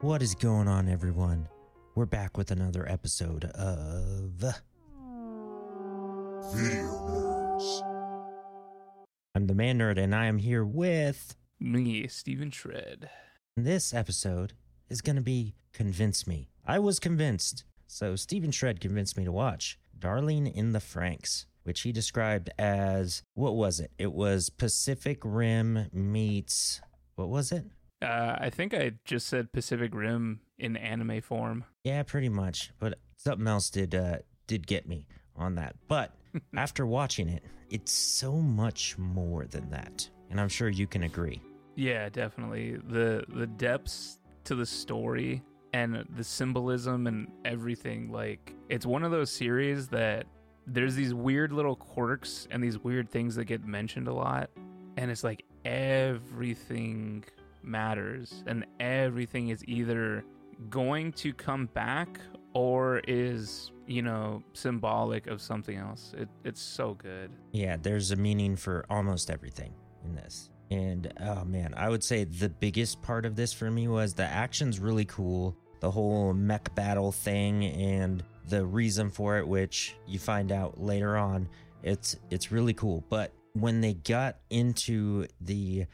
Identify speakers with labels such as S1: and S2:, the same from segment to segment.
S1: What is going on, everyone? We're back with another episode of
S2: Video Nerds.
S1: I'm the Man Nerd, and I am here with.
S3: Me, Stephen Shred.
S1: This episode is going to be Convince Me. I was convinced, so Stephen Shred convinced me to watch Darling in the Franxx, which he described as what was it? It was Pacific Rim meets. What was it?
S3: Uh, I think I just said Pacific Rim in anime form.
S1: Yeah, pretty much. But something else did uh, did get me on that. But after watching it, it's so much more than that, and I'm sure you can agree.
S3: Yeah, definitely. The the depths to the story and the symbolism and everything like it's one of those series that there's these weird little quirks and these weird things that get mentioned a lot and it's like everything matters and everything is either going to come back or is you know symbolic of something else it, it's so good
S1: Yeah, there's a meaning for almost everything in this. And oh man, I would say the biggest part of this for me was the action's really cool. The whole mech battle thing and the reason for it, which you find out later on, it's it's really cool. But when they got into the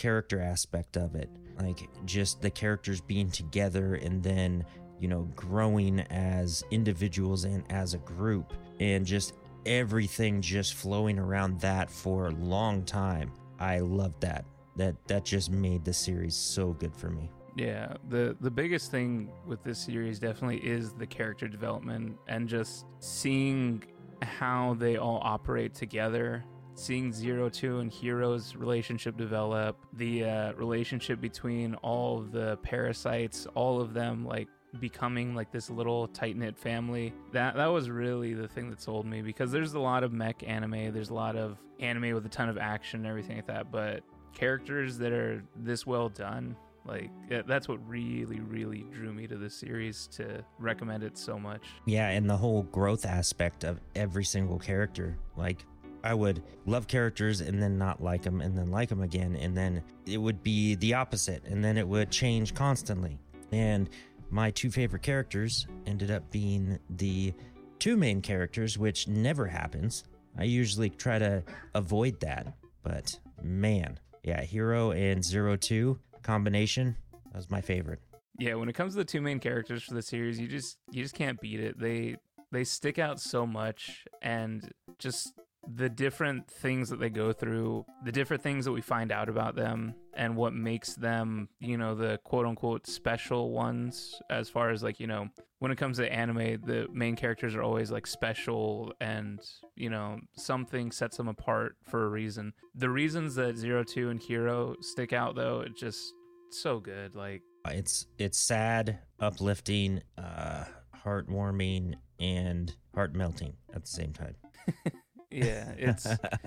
S1: character aspect of it, like just the characters being together and then you know growing as individuals and as a group and just everything just flowing around that for a long time. I loved that. That that just made the series so good for me.
S3: Yeah, the the biggest thing with this series definitely is the character development and just seeing how they all operate together. Seeing Zero Two and Hiro's relationship develop, the uh, relationship between all the parasites, all of them like becoming like this little tight knit family. That that was really the thing that sold me because there's a lot of mech anime, there's a lot of anime with a ton of action and everything like that, but characters that are this well done like that's what really really drew me to this series to recommend it so much
S1: Yeah, and the whole growth aspect of every single character. Like I would love characters and then not like them and then like them again and then it would be the opposite and then it would change constantly. And my two favorite characters ended up being the two main characters, which never happens. I usually try to avoid that, but man, yeah, Hiro and Zero Two combination that was my favorite.
S3: yeah when it comes to the two main characters for the series you just you just can't beat it they they stick out so much and just the different things that they go through the different things that we find out about them and what makes them you know the quote unquote special ones as far as like you know when it comes to anime the main characters are always like special and you know something sets them apart for a reason the reasons that zero two and Hiro stick out though it just so good like
S1: It's it's sad, uplifting, uh, heartwarming, and heart melting at the same time.
S3: Yeah, it's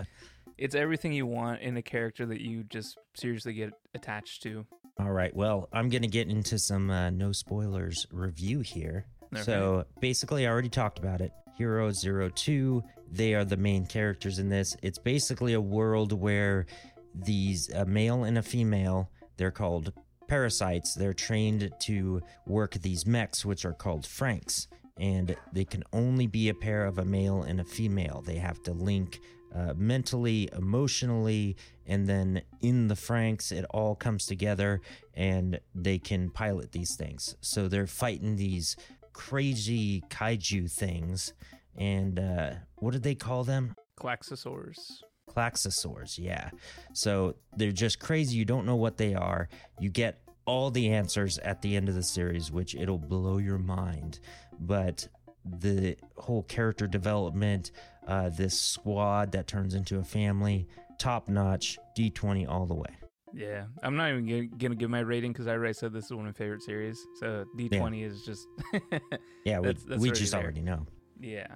S3: it's everything you want in a character that you just seriously get attached to.
S1: All right, well, I'm gonna get into some uh, no spoilers review here. So basically, I already talked about it. Hiro Zero Two, they are the main characters in this. It's basically a world where these a male and a female, they're called parasites. They're trained to work these mechs, which are called Franxx, and they can only be a pair of a male and a female. They have to link uh, mentally, emotionally, and then in the Franxx, it all comes together and they can pilot these things. So they're fighting these crazy kaiju things. And uh, what did they call them?
S3: Klaxosaurs.
S1: Klaxosaurs, yeah. So they're just crazy. You don't know what they are. You get all the answers at the end of the series, which it'll blow your mind. But the whole character development, uh, this squad that turns into a family, top notch, D20 all the way.
S3: Yeah, I'm not even gonna, gonna give my rating because I already said this is one of my favorite series. So D20 is just
S1: Yeah, we,
S3: That's- that's
S1: we
S3: already
S1: just
S3: there.
S1: already know.
S3: yeah,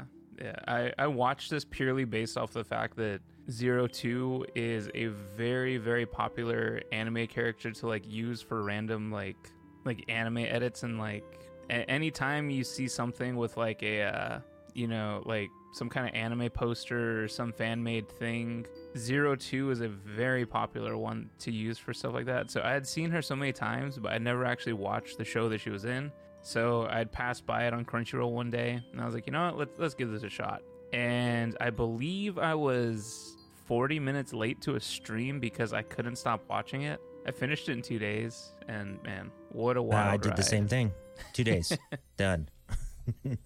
S3: yeah. I I watched this purely based off the fact that Zero Two is a very very popular anime character to like use for random like like anime edits and like a- anytime you see something with like a uh, you know like some kind of anime poster or some fan made thing. Zero Two is a very popular one to use for stuff like that. So I had seen her so many times, but I never actually watched the show that she was in. So I'd passed by it on Crunchyroll one day, and I was like, you know what, let's let's give this a shot. And I believe I was 40 minutes late to a stream because I couldn't stop watching it. I finished it in two days, and man, what a wild!
S1: Uh, I did
S3: ride.
S1: the same thing. Two days, done.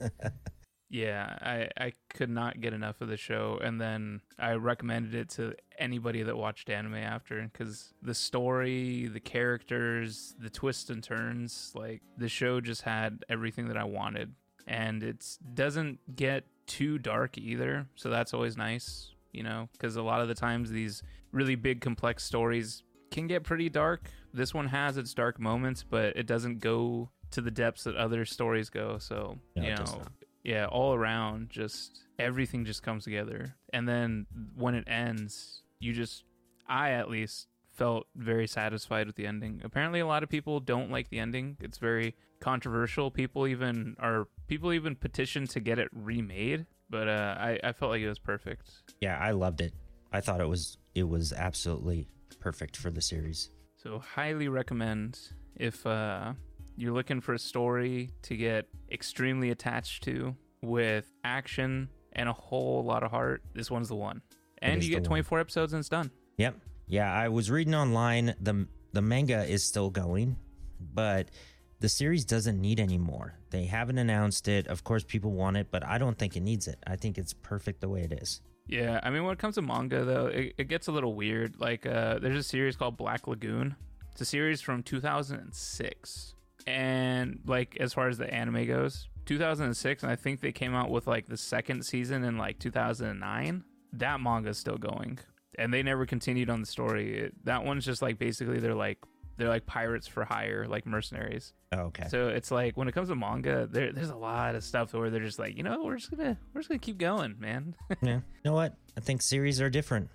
S3: Yeah, I, I could not get enough of the show. And then I recommended it to anybody that watched anime after because the story, the characters, the twists and turns, like the show just had everything that I wanted. And it doesn't get too dark either. So that's always nice, you know, because a lot of the times these really big, complex stories can get pretty dark. This one has its dark moments, but it doesn't go to the depths that other stories go. So,
S1: No,
S3: you know. Yeah, all around, just everything just comes together. And then when it ends, you just, I at least felt very satisfied with the ending. Apparently, a lot of people don't like the ending. It's very controversial. People even are people even petitioned to get it remade. But uh, I, I felt like it was perfect.
S1: Yeah, I loved it. I thought it was it was absolutely perfect for the series.
S3: So highly recommend if uh, you're looking for a story to get extremely attached to with action and a whole lot of heart. This one's the one. And you get
S1: the one.
S3: 24 episodes and it's done.
S1: Yep. Yeah, I was reading online the the manga is still going, but the series doesn't need any more. They haven't announced it. Of course people want it, but I don't think it needs it. I think it's perfect the way it is.
S3: Yeah, I mean, when it comes to manga, though, it, it gets a little weird. Like, uh, there's a series called Black Lagoon. It's a series from 2006, and like as far as the anime goes, 2006, and I think they came out with like the second season in like 2009. That manga's still going, and they never continued on the story. It, that one's just like basically they're like they're like pirates for hire, like mercenaries.
S1: Oh, okay.
S3: So it's like when it comes to manga, there, there's a lot of stuff where they're just like, you know, we're just gonna we're just gonna keep going, man.
S1: yeah. You know what? I think series are different.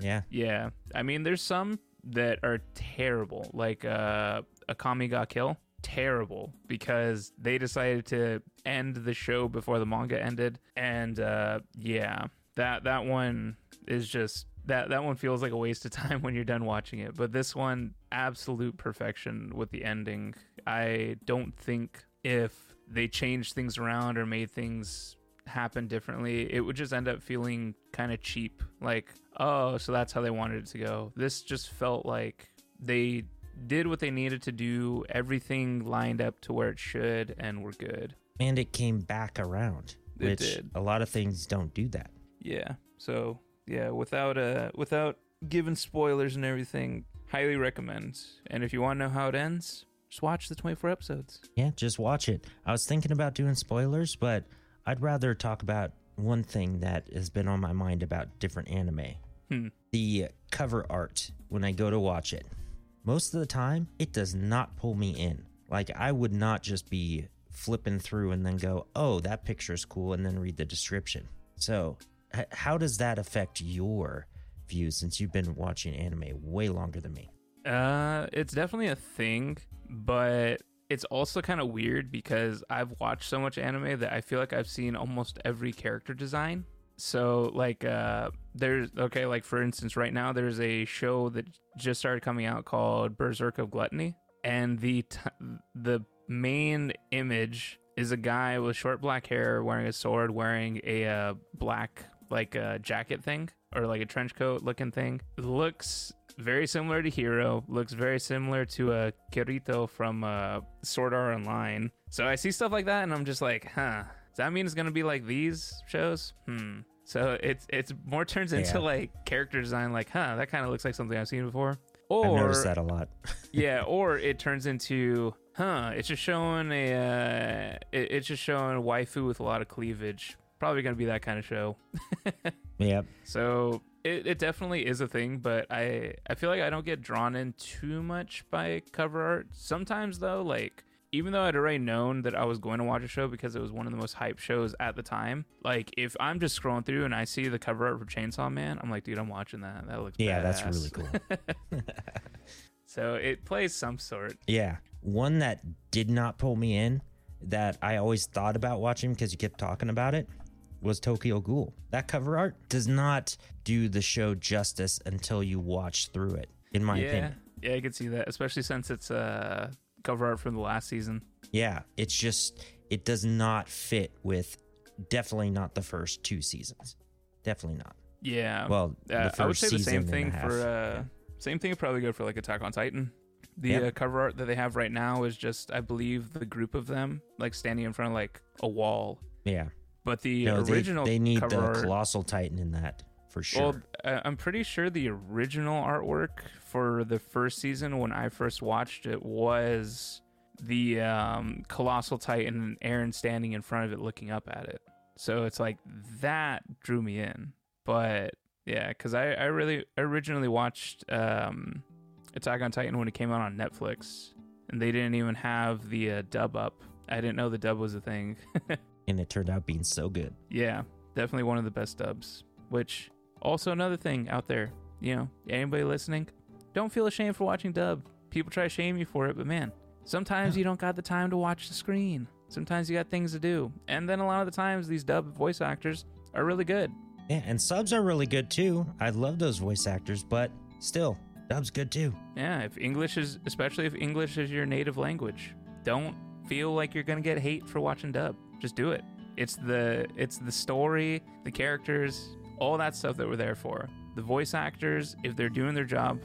S1: Yeah.
S3: Yeah, I mean, there's some that are terrible, like uh, Akame ga Kill. Terrible because they decided to end the show before the manga ended, and uh, yeah, that that one is just that that one feels like a waste of time when you're done watching it. But this one, absolute perfection with the ending. I don't think if they changed things around or made things happen differently, it would just end up feeling kind of cheap. Like, oh, so that's how they wanted it to go. This just felt like they did what they needed to do, everything lined up to where it should, and we're good.
S1: And it came back around,
S3: It
S1: which
S3: did.
S1: a lot of things don't do that.
S3: Yeah. So yeah, without uh without giving spoilers and everything, highly recommend. And if you want to know how it ends, just watch the 24 episodes.
S1: Yeah, just watch it. I was thinking about doing spoilers, but I'd rather talk about one thing that has been on my mind about different anime.
S3: Hmm.
S1: The cover art when I go to watch it. Most of the time, it does not pull me in. Like I would not just be flipping through and then go, "Oh, that picture's cool," and then read the description. So, h- how does that affect your views since you've been watching anime way longer than me?
S3: Uh, it's definitely a thing, but it's also kind of weird because I've watched so much anime that I feel like I've seen almost every character design. So like uh there's okay, like for instance right now there's a show that just started coming out called Berserk of Gluttony and the t- the main image is a guy with short black hair wearing a sword wearing a uh, black like a jacket thing or like a trench coat looking thing. Looks very similar to Hiro, looks very similar to a Kirito from uh, Sword Art Online. So I see stuff like that and I'm just like, huh. Does that mean it's gonna be like these shows? Hmm. So it's it's more turns into
S1: Yeah.
S3: like character design, like, huh, that kind of looks like something I've seen before.
S1: I've noticed that a lot.
S3: yeah, or it turns into, huh, it's just showing a, uh, it, it's just showing a waifu with a lot of cleavage. Probably gonna be that kind of show.
S1: yep.
S3: So it, it definitely is a thing, but I I feel like I don't get drawn in too much by cover art. Sometimes though, like even though I'd already known that I was going to watch a show because it was one of the most hyped shows at the time, like if I'm just scrolling through and I see the cover art for Chainsaw Man, I'm like, dude, I'm watching that. That looks
S1: Yeah, that's really cool.
S3: So it plays some sort.
S1: Yeah. One that did not pull me in that I always thought about watching because you kept talking about it was Tokyo Ghoul. That cover art does not do the show justice until you watch through it, in my
S3: yeah,
S1: opinion.
S3: yeah, I could see that, especially since it's uh cover art from the last season.
S1: Yeah, it's just it does not fit with definitely not the first two seasons. Definitely not.
S3: Yeah.
S1: Well,
S3: Uh, I would say the same thing for uh,
S1: Yeah.
S3: same thing would probably go for like Attack on Titan. The
S1: Yep.
S3: uh, cover art that they have right now is just, I believe, the group of them like standing in front of like a wall.
S1: yeah.
S3: But the
S1: No, they,
S3: original
S1: they need
S3: cover
S1: the
S3: art,
S1: colossal titan in that for sure.
S3: well, I'm pretty sure the original artwork for the first season when I first watched it was the um, colossal titan and Eren standing in front of it looking up at it. So it's like that drew me in. But yeah, because I, I really originally watched um, Attack on Titan when it came out on Netflix, and they didn't even have the uh, dub up. I didn't know the dub was a thing.
S1: and it turned out being so good.
S3: yeah, definitely one of the best dubs. Which also another thing out there, you know, anybody listening, don't feel ashamed for watching dub. People try to shame you for it, but man, sometimes
S1: Yeah.
S3: you don't got the time to watch the screen. Sometimes you got things to do, and then a lot of the times these dub voice actors are really good.
S1: Yeah, and subs are really good too. I love those voice actors, but still, dub's good too.
S3: Yeah, if English is, especially if English is your native language, don't feel like you're gonna get hate for watching dub. Just do it. It's the it's the story, the characters, all that stuff that we're there for. The voice actors, if they're doing their job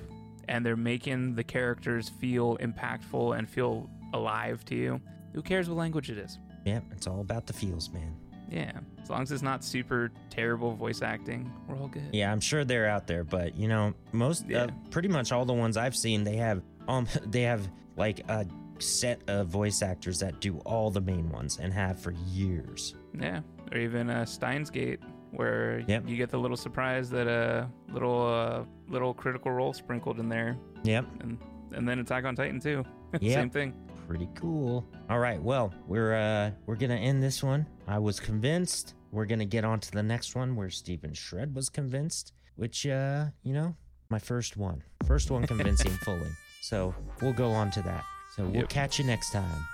S3: and they're making the characters feel impactful and feel alive to you, who cares what language it is?
S1: Yeah, it's all about the feels, man.
S3: Yeah, as long as it's not super terrible voice acting, we're all good.
S1: Yeah, I'm sure they're out there, but you know, most,
S3: Yeah.
S1: uh, pretty much all the ones I've seen, they have, um, they have like a set of voice actors that do all the main ones and have for years.
S3: Yeah, or even uh, Steins Gate, where
S1: Yep.
S3: you get the little surprise that a little uh, little critical role sprinkled in there,
S1: Yep,
S3: and and then Attack on Titan too.
S1: Yep.
S3: Same thing.
S1: pretty cool. All right, well, we're uh we're gonna end this one. I was convinced. We're gonna get on to the next one where Stephen Shred was convinced, which uh, you know, my first one. First one convincing fully. So we'll go on to that. So we'll
S3: Yep.
S1: catch you next time.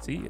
S3: See ya.